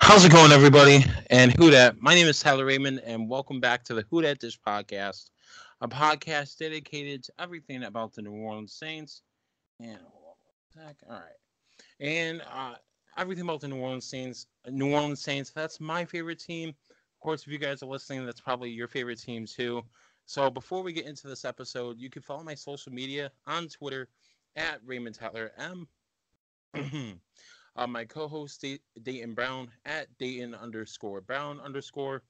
How's it going, everybody? And who dat? My name is Tyler Raymond, and welcome back to the Who Dat Dish podcast, a podcast dedicated to everything about the New Orleans Saints. And all right, and uh, everything about the New Orleans Saints. New Orleans Saints. That's my favorite team. Of course, if you guys are listening, that's probably your favorite team too. So before we get into this episode, you can follow my social media on Twitter at Raymond Tyler M. uh, my co-host Dayton Brown at Dayton underscore Brown underscore,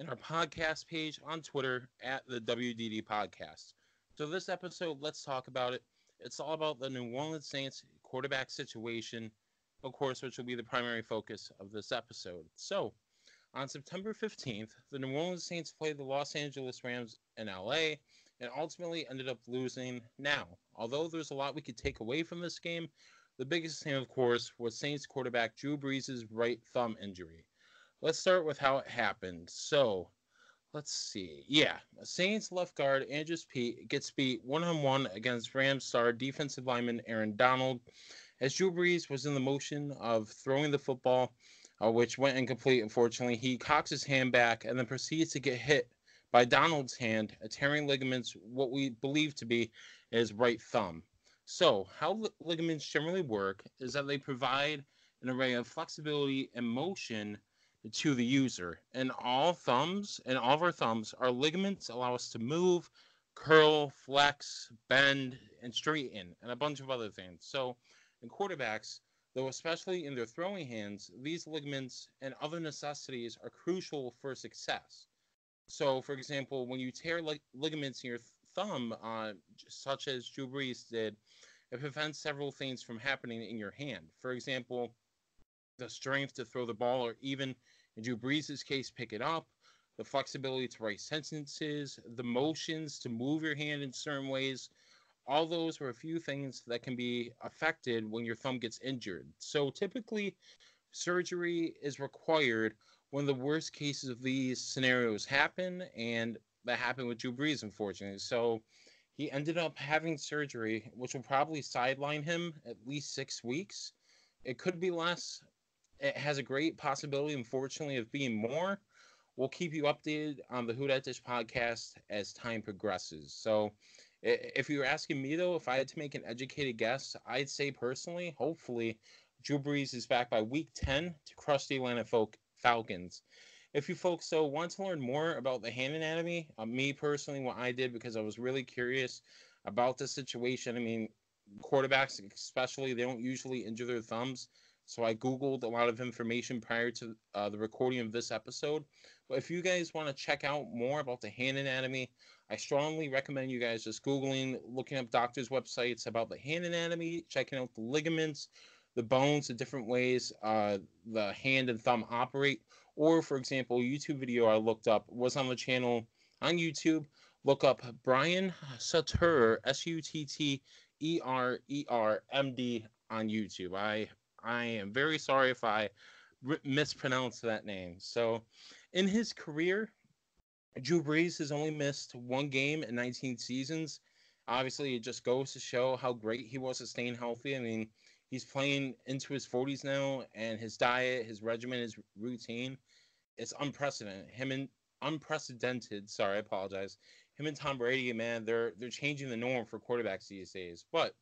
and our podcast page on Twitter at the WDD Podcast. So this episode, let's talk about it. It's all about the New Orleans Saints quarterback situation, of course, which will be the primary focus of this episode. So, on September 15th, the New Orleans Saints played the Los Angeles Rams in LA and ultimately ended up losing. Now, although there's a lot we could take away from this game, the biggest thing, of course, was Saints quarterback Drew Brees' right thumb injury. Let's start with how it happened. So, let's see. Yeah, Saints left guard Andrus Peat gets beat one on one against Rams star defensive lineman Aaron Donald as Drew Brees was in the motion of throwing the football, uh, which went incomplete. Unfortunately, he cocks his hand back and then proceeds to get hit by Donald's hand, tearing ligaments, what we believe to be his right thumb. So, how ligaments generally work is that they provide an array of flexibility and motion to the user. And all thumbs and all of our thumbs, our ligaments allow us to move, curl, flex, bend, and straighten, and a bunch of other things. So, in quarterbacks, though especially in their throwing hands, these ligaments and other necessities are crucial for success. So, for example, when you tear lig- ligaments in your thumb, uh, such as Drew Brees did, it prevents several things from happening in your hand. For example, the strength to throw the ball, or even in Drew Brees' case, pick it up, the flexibility to write sentences, the motions to move your hand in certain ways. All those are a few things that can be affected when your thumb gets injured. So typically, surgery is required when the worst cases of these scenarios happen, and that happened with Drew Brees, unfortunately. So he ended up having surgery, which will probably sideline him at least six weeks. It could be less. It has a great possibility, unfortunately, of being more. We'll keep you updated on the Who Dat Dish podcast as time progresses. So, if you're asking me though, if I had to make an educated guess, I'd say personally, hopefully, Drew Brees is back by week 10 to crush the Atlanta Falcons. If you folks so want to learn more about the hand anatomy, uh, me personally, what I did because I was really curious about the situation. I mean, quarterbacks especially, they don't usually injure their thumbs. So I Googled a lot of information prior to uh, the recording of this episode. But if you guys want to check out more about the hand anatomy, I strongly recommend you guys just Googling, looking up doctors' websites about the hand anatomy, checking out the ligaments, the bones, the different ways uh, the hand and thumb operate. Or, for example, YouTube video I looked up was on the channel on YouTube. Look up Brian Sutter, S U T T E R E R M D on YouTube. I I am very sorry if I r- mispronounced that name. So, in his career, Drew Brees has only missed one game in 19 seasons. Obviously, it just goes to show how great he was at staying healthy. I mean, he's playing into his 40s now, and his diet, his regimen, his routine, it's unprecedented. Him and unprecedented. Sorry, I apologize. Him and Tom Brady, man, they're they're changing the norm for quarterbacks these days. But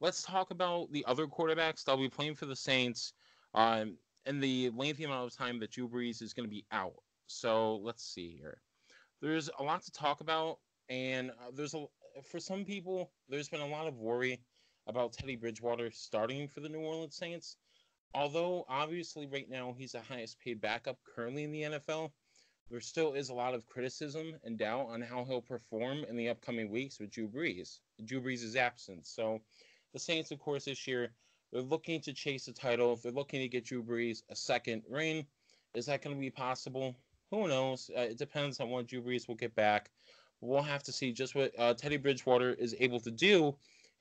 let's talk about the other quarterbacks that'll be playing for the Saints, um, and the lengthy amount of time that Drew Brees is going to be out. So let's see here. There's a lot to talk about, and uh, there's a for some people, there's been a lot of worry about Teddy Bridgewater starting for the New Orleans Saints. Although obviously right now he's the highest paid backup currently in the NFL, there still is a lot of criticism and doubt on how he'll perform in the upcoming weeks with Drew Brees. Drew Brees' absence. So the Saints, of course, this year they're looking to chase the title. They're looking to get Drew Brees a second reign. Is that going to be possible? Who knows? Uh, it depends on what Drew Brees will get back. We'll have to see just what uh, Teddy Bridgewater is able to do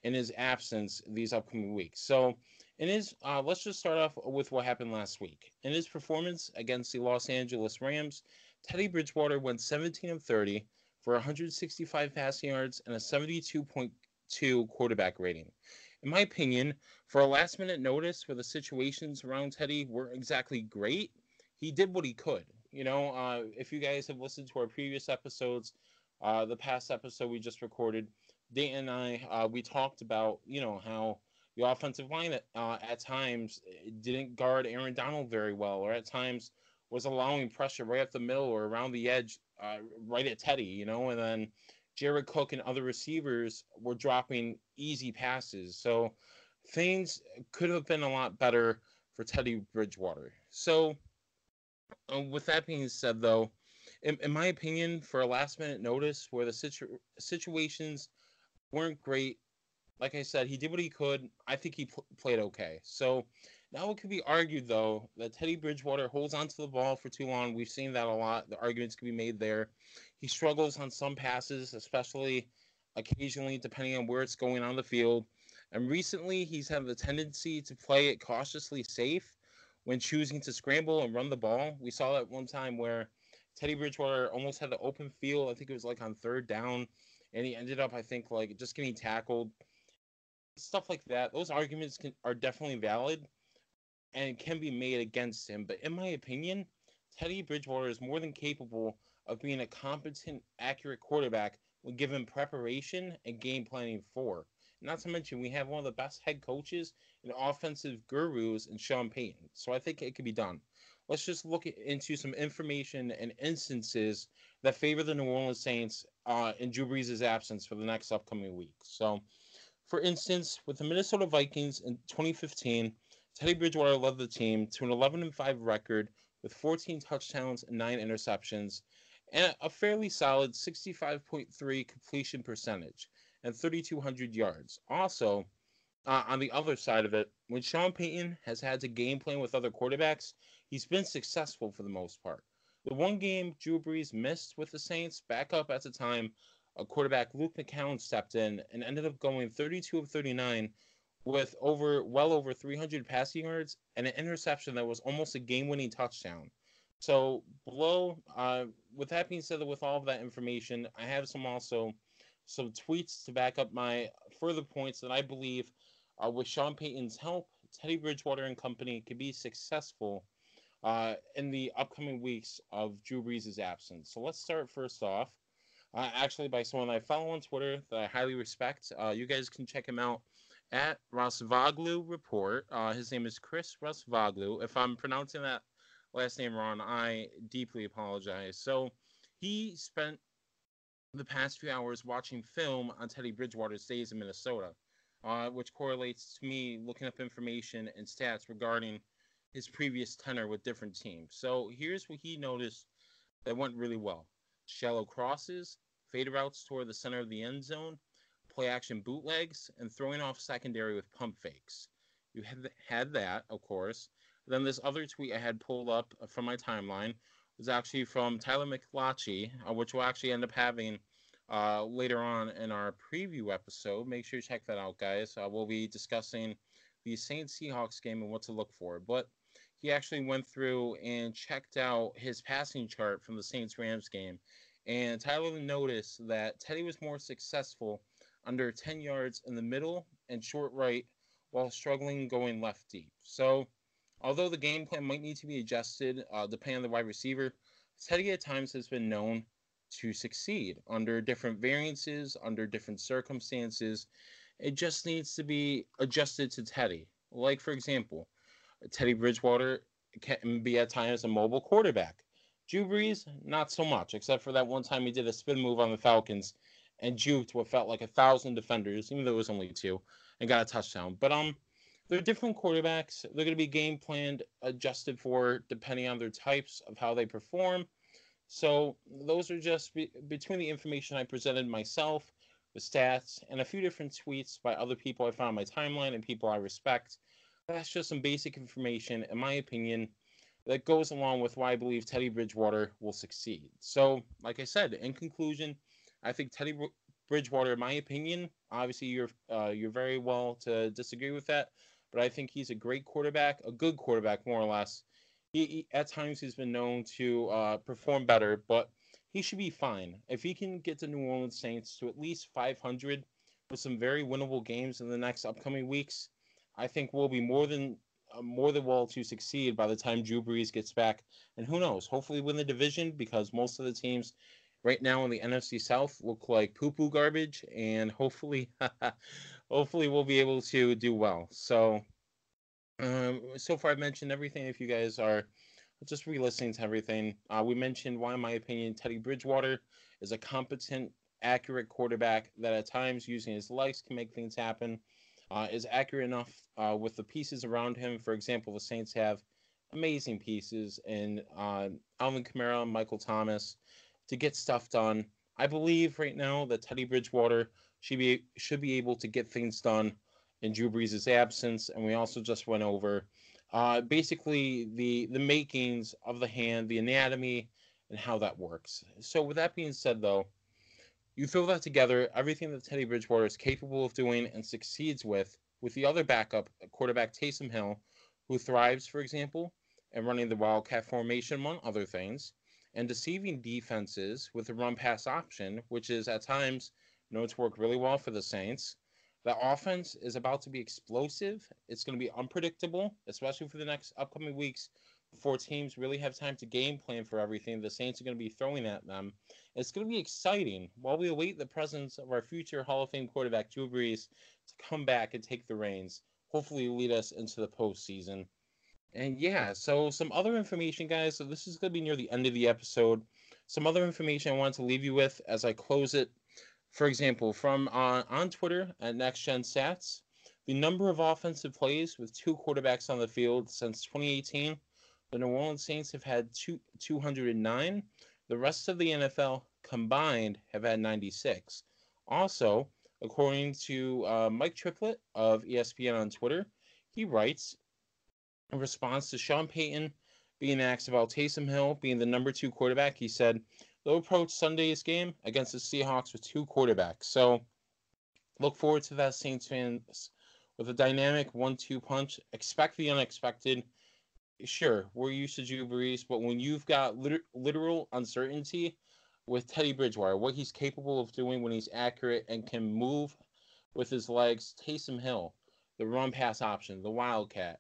in his absence these upcoming weeks. So, in his, uh, let's just start off with what happened last week. In his performance against the Los Angeles Rams, Teddy Bridgewater went 17 of 30 for 165 passing yards and a 72.2 quarterback rating. in my opinion, for a last minute notice where the situations around Teddy weren't exactly great, he did what he could. You know, uh, if you guys have listened to our previous episodes, uh, the past episode we just recorded, Dayton and I, uh, we talked about, you know, how the offensive line uh, at times didn't guard Aaron Donald very well, or at times was allowing pressure right up the middle or around the edge, uh, right at Teddy, you know, and then Jared Cook and other receivers were dropping easy passes. So things could have been a lot better for Teddy Bridgewater. So, uh, with that being said, though, in, in, my opinion, for a last minute notice where the situ- situations weren't great, like I said, he did what he could. I think he pl- played okay. So now it could be argued, though, that Teddy Bridgewater holds onto the ball for too long. We've seen that a lot. The arguments could be made there. He struggles on some passes, especially occasionally, depending on where it's going on the field. And recently, he's had the tendency to play it cautiously safe when choosing to scramble and run the ball. We saw that one time where Teddy Bridgewater almost had the open field. I think it was like on third down, and he ended up, I think, like just getting tackled stuff like that, those arguments can, are definitely valid and can be made against him. But in my opinion, Teddy Bridgewater is more than capable of being a competent, accurate quarterback when given preparation and game planning for. Not to mention, we have one of the best head coaches and offensive gurus in Sean Payton. So I think it could be done. Let's just look into some information and instances that favor the New Orleans Saints uh, in Drew Brees' absence for the next upcoming week. So for instance, with the Minnesota Vikings in 2015, Teddy Bridgewater led the team to an 11 5 record with 14 touchdowns and 9 interceptions and a fairly solid 65.3 completion percentage and 3,200 yards. Also, uh, on the other side of it, when Sean Payton has had to game plan with other quarterbacks, he's been successful for the most part. The one game Drew Brees missed with the Saints, back up at the time, a quarterback Luke McCown stepped in and ended up going 32 of 39 with over well over 300 passing yards and an interception that was almost a game-winning touchdown. So below, uh, with that being said, with all of that information, I have some also some tweets to back up my further points that I believe, uh, with Sean Payton's help, Teddy Bridgewater and company could be successful uh, in the upcoming weeks of Drew Brees' absence. So let's start first off uh, actually by someone I follow on Twitter that I highly respect. Uh, you guys can check him out at Rosvoglou Report. Uh, his name is Chris Rosvoglou. If I'm pronouncing that last name wrong, I deeply apologize. So he spent the past few hours watching film on Teddy Bridgewater's days in Minnesota, uh, which correlates to me looking up information and stats regarding his previous tenure with different teams. So here's what he noticed that went really well shallow crosses, fade routes toward the center of the end zone, play action bootlegs, and throwing off secondary with pump fakes. You had, had that, of course. Then this other tweet I had pulled up from my timeline was actually from Tyler McLachie, uh, which we'll actually end up having uh, later on in our preview episode. Make sure you check that out, guys. Uh, we'll be discussing the Saints Seahawks game and what to look for. But he actually went through and checked out his passing chart from the Saints Rams game. And Tyler noticed that Teddy was more successful under 10 yards in the middle and short right while struggling going left deep. So, although the game plan might need to be adjusted uh, depending on the wide receiver, Teddy at times has been known to succeed under different variances, under different circumstances. It just needs to be adjusted to Teddy. Like, for example, Teddy Bridgewater can be at times a mobile quarterback. Drew Brees, not so much, except for that one time he did a spin move on the Falcons and juked what felt like a thousand defenders, even though it was only two, and got a touchdown. But um, they're different quarterbacks. They're going to be game planned, adjusted for depending on their types of how they perform. So those are just be- between the information I presented myself, the stats, and a few different tweets by other people I found on my timeline and people I respect that's just some basic information, in my opinion, that goes along with why I believe Teddy Bridgewater will succeed. So, like I said, in conclusion, I think Teddy Bridgewater, in my opinion, obviously you're uh, you're very well to disagree with that, but I think he's a great quarterback, a good quarterback, more or less. He, he at times he's been known to uh, perform better, but he should be fine if he can get the New Orleans Saints to at least 500 with some very winnable games in the next upcoming weeks. I think we'll be more than uh, more than well to succeed by the time Drew Brees gets back. And who knows? Hopefully, win the division because most of the teams right now in the NFC South look like poo poo garbage, and hopefully, hopefully we'll be able to do well. So, um, so far I've mentioned everything. If you guys are just re-listening to everything, uh, we mentioned why, in my opinion, Teddy Bridgewater is a competent, accurate quarterback that at times using his legs can make things happen. Uh, is accurate enough uh, with the pieces around him. For example, the Saints have amazing pieces in uh, Alvin Kamara, and Michael Thomas, to get stuff done. I believe right now that Teddy Bridgewater should be should be able to get things done in Drew Brees' absence, and we also just went over uh, basically the the makings of the hand, the anatomy, and how that works. So with that being said, though, you throw that together, everything that Teddy Bridgewater is capable of doing and succeeds with, with the other backup quarterback Taysom Hill, who thrives, for example, in running the Wildcat formation, among other things, and deceiving defenses with the run pass option, which is at times known to work really well for the Saints. The offense is about to be explosive. It's going to be unpredictable, especially for the next upcoming weeks before teams really have time to game plan for everything the Saints are going to be throwing at them. It's going to be exciting while we await the presence of our future Hall of Fame quarterback, Drew Brees, to come back and take the reins, hopefully lead us into the postseason. And yeah, so some other information, guys. So this is going to be near the end of the episode. Some other information I wanted to leave you with as I close it. For example, from uh, on Twitter at Next Gen Stats, the number of offensive plays with two quarterbacks on the field since 2018, the New Orleans Saints have had two, 209. The rest of the NFL combined have had 96. Also, according to uh, Mike Triplett of ESPN on Twitter, he writes in response to Sean Payton being asked about Taysom Hill being the number two quarterback, he said, they'll approach Sunday's game against the Seahawks with two quarterbacks. So look forward to that Saints fans with a dynamic one-two punch. Expect the unexpected. Sure, we're used to Drew Brees, but when you've got liter- literal uncertainty with Teddy Bridgewater, what he's capable of doing when he's accurate and can move with his legs, Taysom Hill, the run pass option, the Wildcat,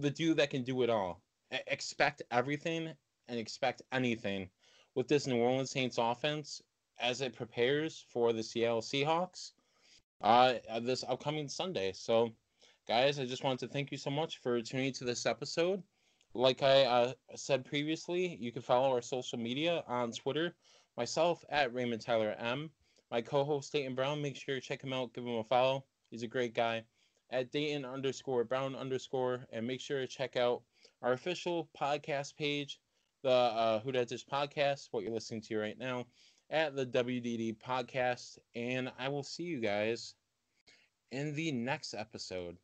the dude that can do it all. expect everything and expect anything with this New Orleans Saints offense as it prepares for the Seattle Seahawks uh, this upcoming Sunday. So, guys, I just wanted to thank you so much for tuning to this episode. Like I uh, said previously, you can follow our social media on Twitter, myself at Raymond Tyler M. My co-host Dayton Brown, make sure you check him out, give him a follow. He's a great guy at Dayton underscore Brown underscore, and make sure to check out our official podcast page, the uh, Who Dat Dish podcast, what you're listening to right now, at the WDD podcast. And I will see you guys in the next episode.